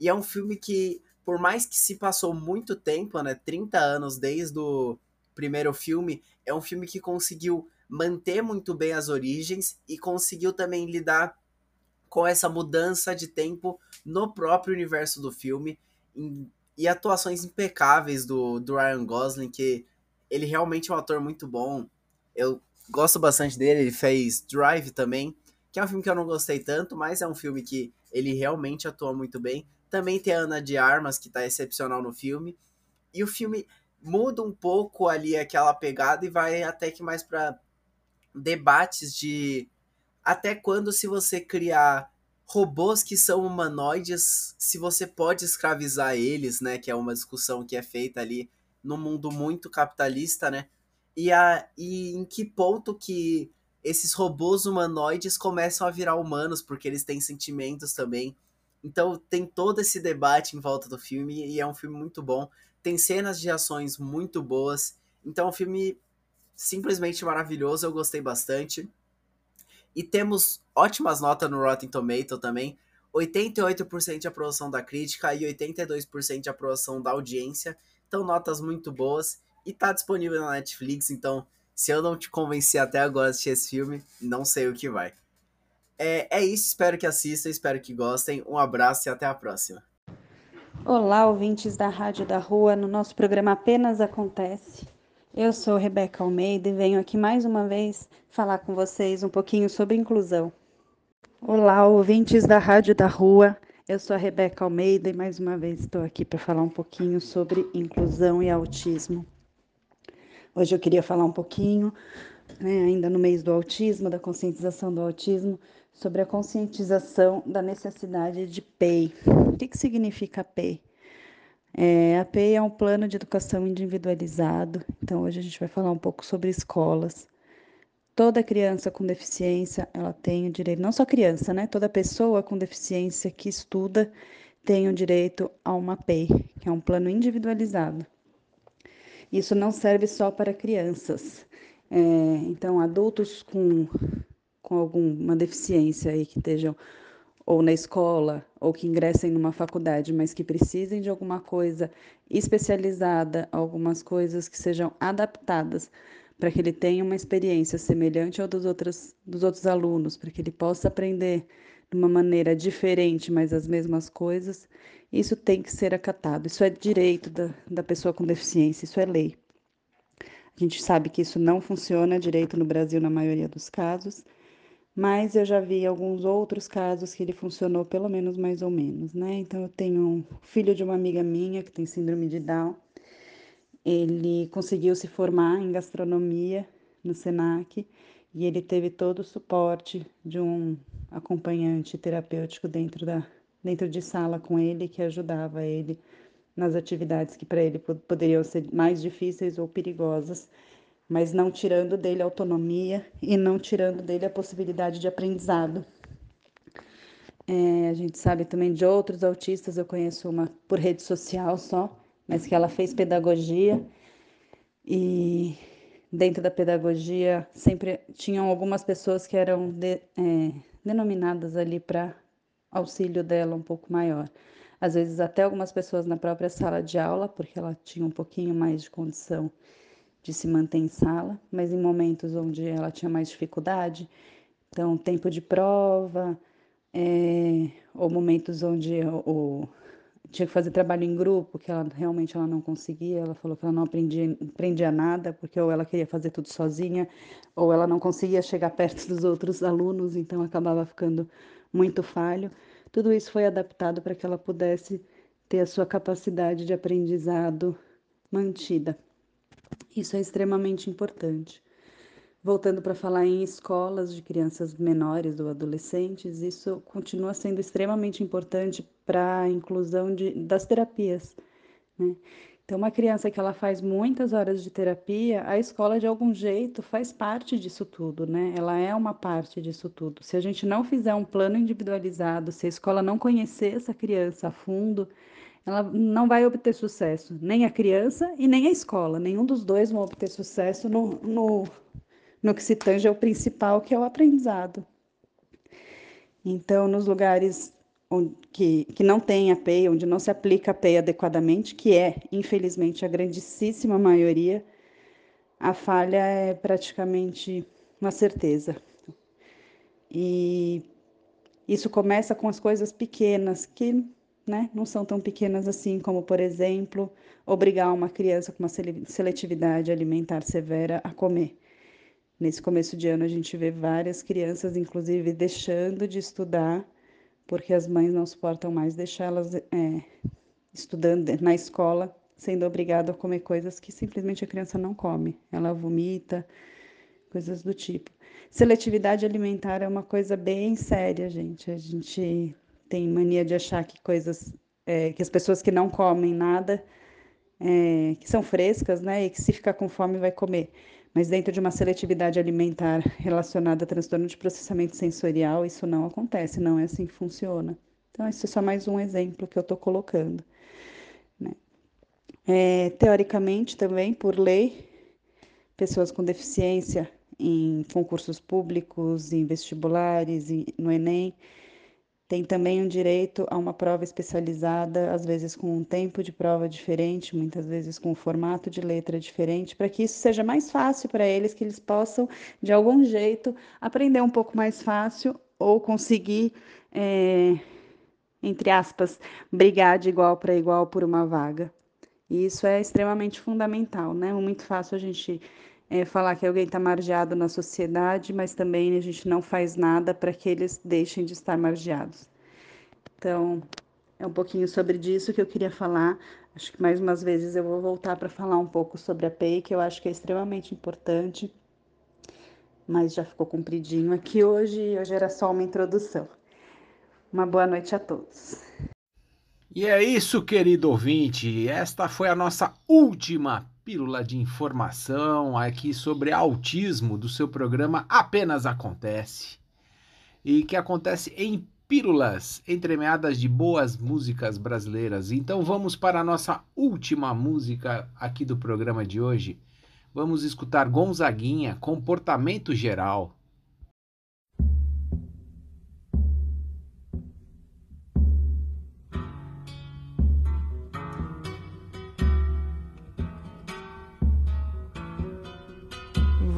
E é um filme que por mais que se passou muito tempo, né, 30 anos desde o primeiro filme, é um filme que conseguiu manter muito bem as origens e conseguiu também lidar com essa mudança de tempo no próprio universo do filme e atuações impecáveis do, do Ryan Gosling, que ele realmente é um ator muito bom. Eu gosto bastante dele, ele fez Drive também, que é um filme que eu não gostei tanto, mas é um filme que ele realmente atua muito bem. Também tem a Ana de Armas, que tá excepcional no filme. E o filme muda um pouco ali aquela pegada e vai até que mais para debates de até quando se você criar robôs que são humanoides, se você pode escravizar eles, né, que é uma discussão que é feita ali no mundo muito capitalista, né? E, a, e em que ponto que esses robôs humanoides começam a virar humanos, porque eles têm sentimentos também. Então tem todo esse debate em volta do filme e é um filme muito bom. Tem cenas de ações muito boas. Então é um filme simplesmente maravilhoso, eu gostei bastante. E temos ótimas notas no Rotten Tomato também. 88% de aprovação da crítica e 82% de aprovação da audiência. Então, notas muito boas. E tá disponível na Netflix, então, se eu não te convencer até agora a assistir esse filme, não sei o que vai. É, é isso, espero que assistam, espero que gostem. Um abraço e até a próxima. Olá, ouvintes da Rádio da Rua, no nosso programa Apenas Acontece. Eu sou Rebeca Almeida e venho aqui mais uma vez falar com vocês um pouquinho sobre inclusão. Olá, ouvintes da Rádio da Rua. Eu sou a Rebeca Almeida e mais uma vez estou aqui para falar um pouquinho sobre inclusão e autismo. Hoje eu queria falar um pouquinho, né, ainda no mês do autismo, da conscientização do autismo, sobre a conscientização da necessidade de PEI. O que, que significa PEI? É, a PEI é um plano de educação individualizado, então hoje a gente vai falar um pouco sobre escolas. Toda criança com deficiência, ela tem o direito, não só criança, né? Toda pessoa com deficiência que estuda tem o direito a uma PEI, que é um plano individualizado. Isso não serve só para crianças. É, então, adultos com com alguma deficiência aí que estejam ou na escola ou que ingressem numa faculdade, mas que precisem de alguma coisa especializada, algumas coisas que sejam adaptadas para que ele tenha uma experiência semelhante ao dos outros, dos outros alunos, para que ele possa aprender de uma maneira diferente, mas as mesmas coisas, isso tem que ser acatado. Isso é direito da, da pessoa com deficiência, isso é lei. A gente sabe que isso não funciona direito no Brasil na maioria dos casos, mas eu já vi alguns outros casos que ele funcionou pelo menos mais ou menos, né? Então eu tenho um filho de uma amiga minha que tem síndrome de Down. Ele conseguiu se formar em gastronomia no Senac e ele teve todo o suporte de um acompanhante terapêutico dentro da dentro de sala com ele que ajudava ele nas atividades que para ele poderiam ser mais difíceis ou perigosas, mas não tirando dele autonomia e não tirando dele a possibilidade de aprendizado. É, a gente sabe também de outros autistas, eu conheço uma por rede social só, mas que ela fez pedagogia e dentro da pedagogia sempre tinham algumas pessoas que eram de, é, denominadas ali para auxílio dela um pouco maior. Às vezes até algumas pessoas na própria sala de aula, porque ela tinha um pouquinho mais de condição de se manter em sala, mas em momentos onde ela tinha mais dificuldade, então tempo de prova, é, ou momentos onde o, tinha que fazer trabalho em grupo, que ela realmente ela não conseguia, ela falou que ela não aprendia, aprendia nada, porque ou ela queria fazer tudo sozinha, ou ela não conseguia chegar perto dos outros alunos, então acabava ficando muito falho. Tudo isso foi adaptado para que ela pudesse ter a sua capacidade de aprendizado mantida. Isso é extremamente importante. Voltando para falar em escolas de crianças menores ou adolescentes, isso continua sendo extremamente importante para a inclusão de, das terapias. Né? Então, uma criança que ela faz muitas horas de terapia, a escola de algum jeito faz parte disso tudo, né? Ela é uma parte disso tudo. Se a gente não fizer um plano individualizado, se a escola não conhecer essa criança a fundo, ela não vai obter sucesso, nem a criança e nem a escola. Nenhum dos dois vão obter sucesso no, no no que se tange ao principal, que é o aprendizado. Então, nos lugares onde, que, que não tem a PEI, onde não se aplica a PEI adequadamente, que é, infelizmente, a grandíssima maioria, a falha é praticamente uma certeza. E isso começa com as coisas pequenas, que né, não são tão pequenas assim, como, por exemplo, obrigar uma criança com uma seletividade alimentar severa a comer. Nesse começo de ano, a gente vê várias crianças, inclusive, deixando de estudar, porque as mães não suportam mais deixá-las é, estudando na escola, sendo obrigado a comer coisas que simplesmente a criança não come. Ela vomita, coisas do tipo. Seletividade alimentar é uma coisa bem séria, gente. A gente tem mania de achar que coisas, é, que as pessoas que não comem nada, é, que são frescas, né, e que se ficar com fome vai comer mas dentro de uma seletividade alimentar relacionada a transtorno de processamento sensorial, isso não acontece, não é assim que funciona. Então, esse é só mais um exemplo que eu estou colocando. Né? É, teoricamente, também, por lei, pessoas com deficiência em concursos públicos, em vestibulares, no Enem, tem também um direito a uma prova especializada, às vezes com um tempo de prova diferente, muitas vezes com um formato de letra diferente, para que isso seja mais fácil para eles, que eles possam, de algum jeito, aprender um pouco mais fácil ou conseguir, é, entre aspas, brigar de igual para igual por uma vaga. E isso é extremamente fundamental, né? Muito fácil a gente é, falar que alguém está margeado na sociedade, mas também a gente não faz nada para que eles deixem de estar margeados. Então, é um pouquinho sobre disso que eu queria falar. Acho que mais umas vezes eu vou voltar para falar um pouco sobre a PEI, que eu acho que é extremamente importante, mas já ficou compridinho aqui hoje, hoje era só uma introdução. Uma boa noite a todos. E é isso, querido ouvinte. Esta foi a nossa última pílula de informação aqui sobre autismo do seu programa Apenas Acontece. E que acontece em pílulas entremeadas de boas músicas brasileiras. Então vamos para a nossa última música aqui do programa de hoje. Vamos escutar Gonzaguinha, Comportamento Geral.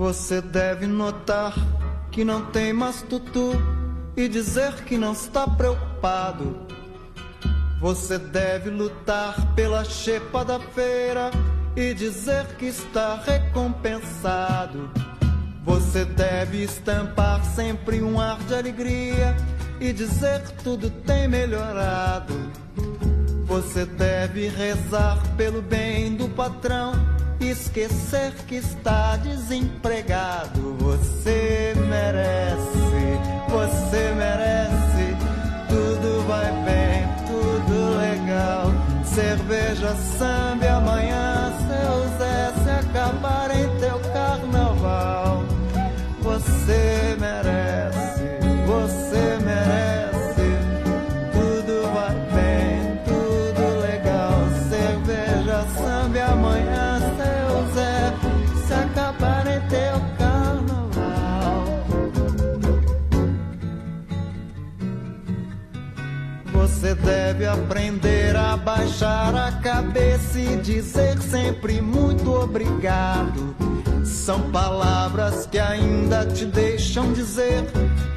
Você deve notar que não tem mais tutu e dizer que não está preocupado. Você deve lutar pela chepa da feira e dizer que está recompensado. Você deve estampar sempre um ar de alegria e dizer que tudo tem melhorado. Você deve rezar pelo bem do patrão esquecer que está desempregado. Você merece, você merece. Tudo vai bem, tudo legal. cerveja, samba amanhã, seu Zé, se acabar em teu carnaval. Você merece, deve aprender a baixar a cabeça e dizer sempre muito obrigado. São palavras que ainda te deixam dizer,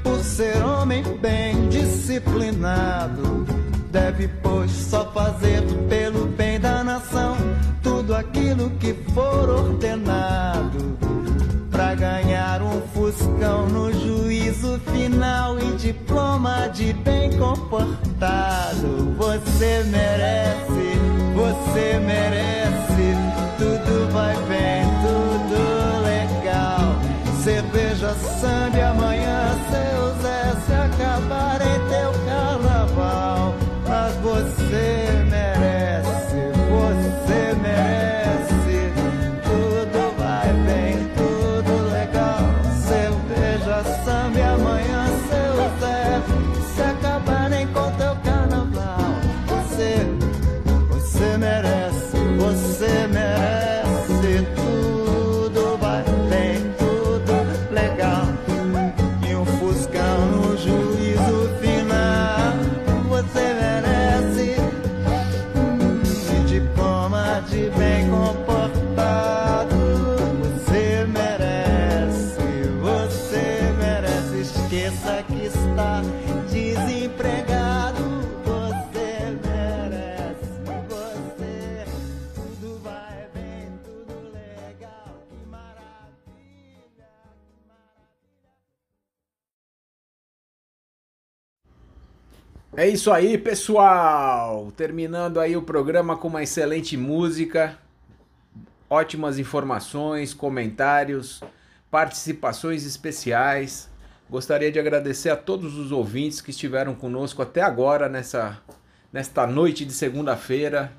por ser homem bem disciplinado. Deve, pois, só fazer pelo bem da nação tudo aquilo que for ordenado. Ganhar um fuscão no juízo final e diploma de bem comportado. Você merece, você merece. Tudo vai bem, tudo legal. Cerveja, samba e amanhã, seu É isso aí, pessoal! Terminando aí o programa com uma excelente música, ótimas informações, comentários, participações especiais. Gostaria de agradecer a todos os ouvintes que estiveram conosco até agora nessa nesta noite de segunda-feira.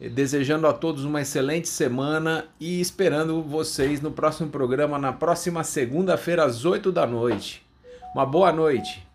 Desejando a todos uma excelente semana e esperando vocês no próximo programa na próxima segunda-feira às 8 da noite. Uma boa noite.